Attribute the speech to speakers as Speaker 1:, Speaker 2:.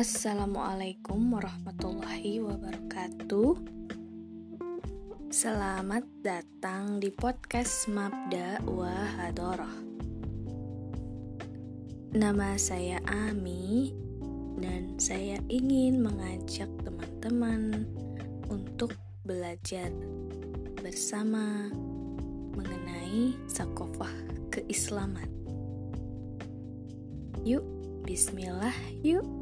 Speaker 1: Assalamualaikum warahmatullahi wabarakatuh. Selamat datang di podcast Mabda wa Nama saya Ami dan saya ingin mengajak teman-teman untuk belajar bersama mengenai sakofah keislaman. Yuk, bismillah, yuk.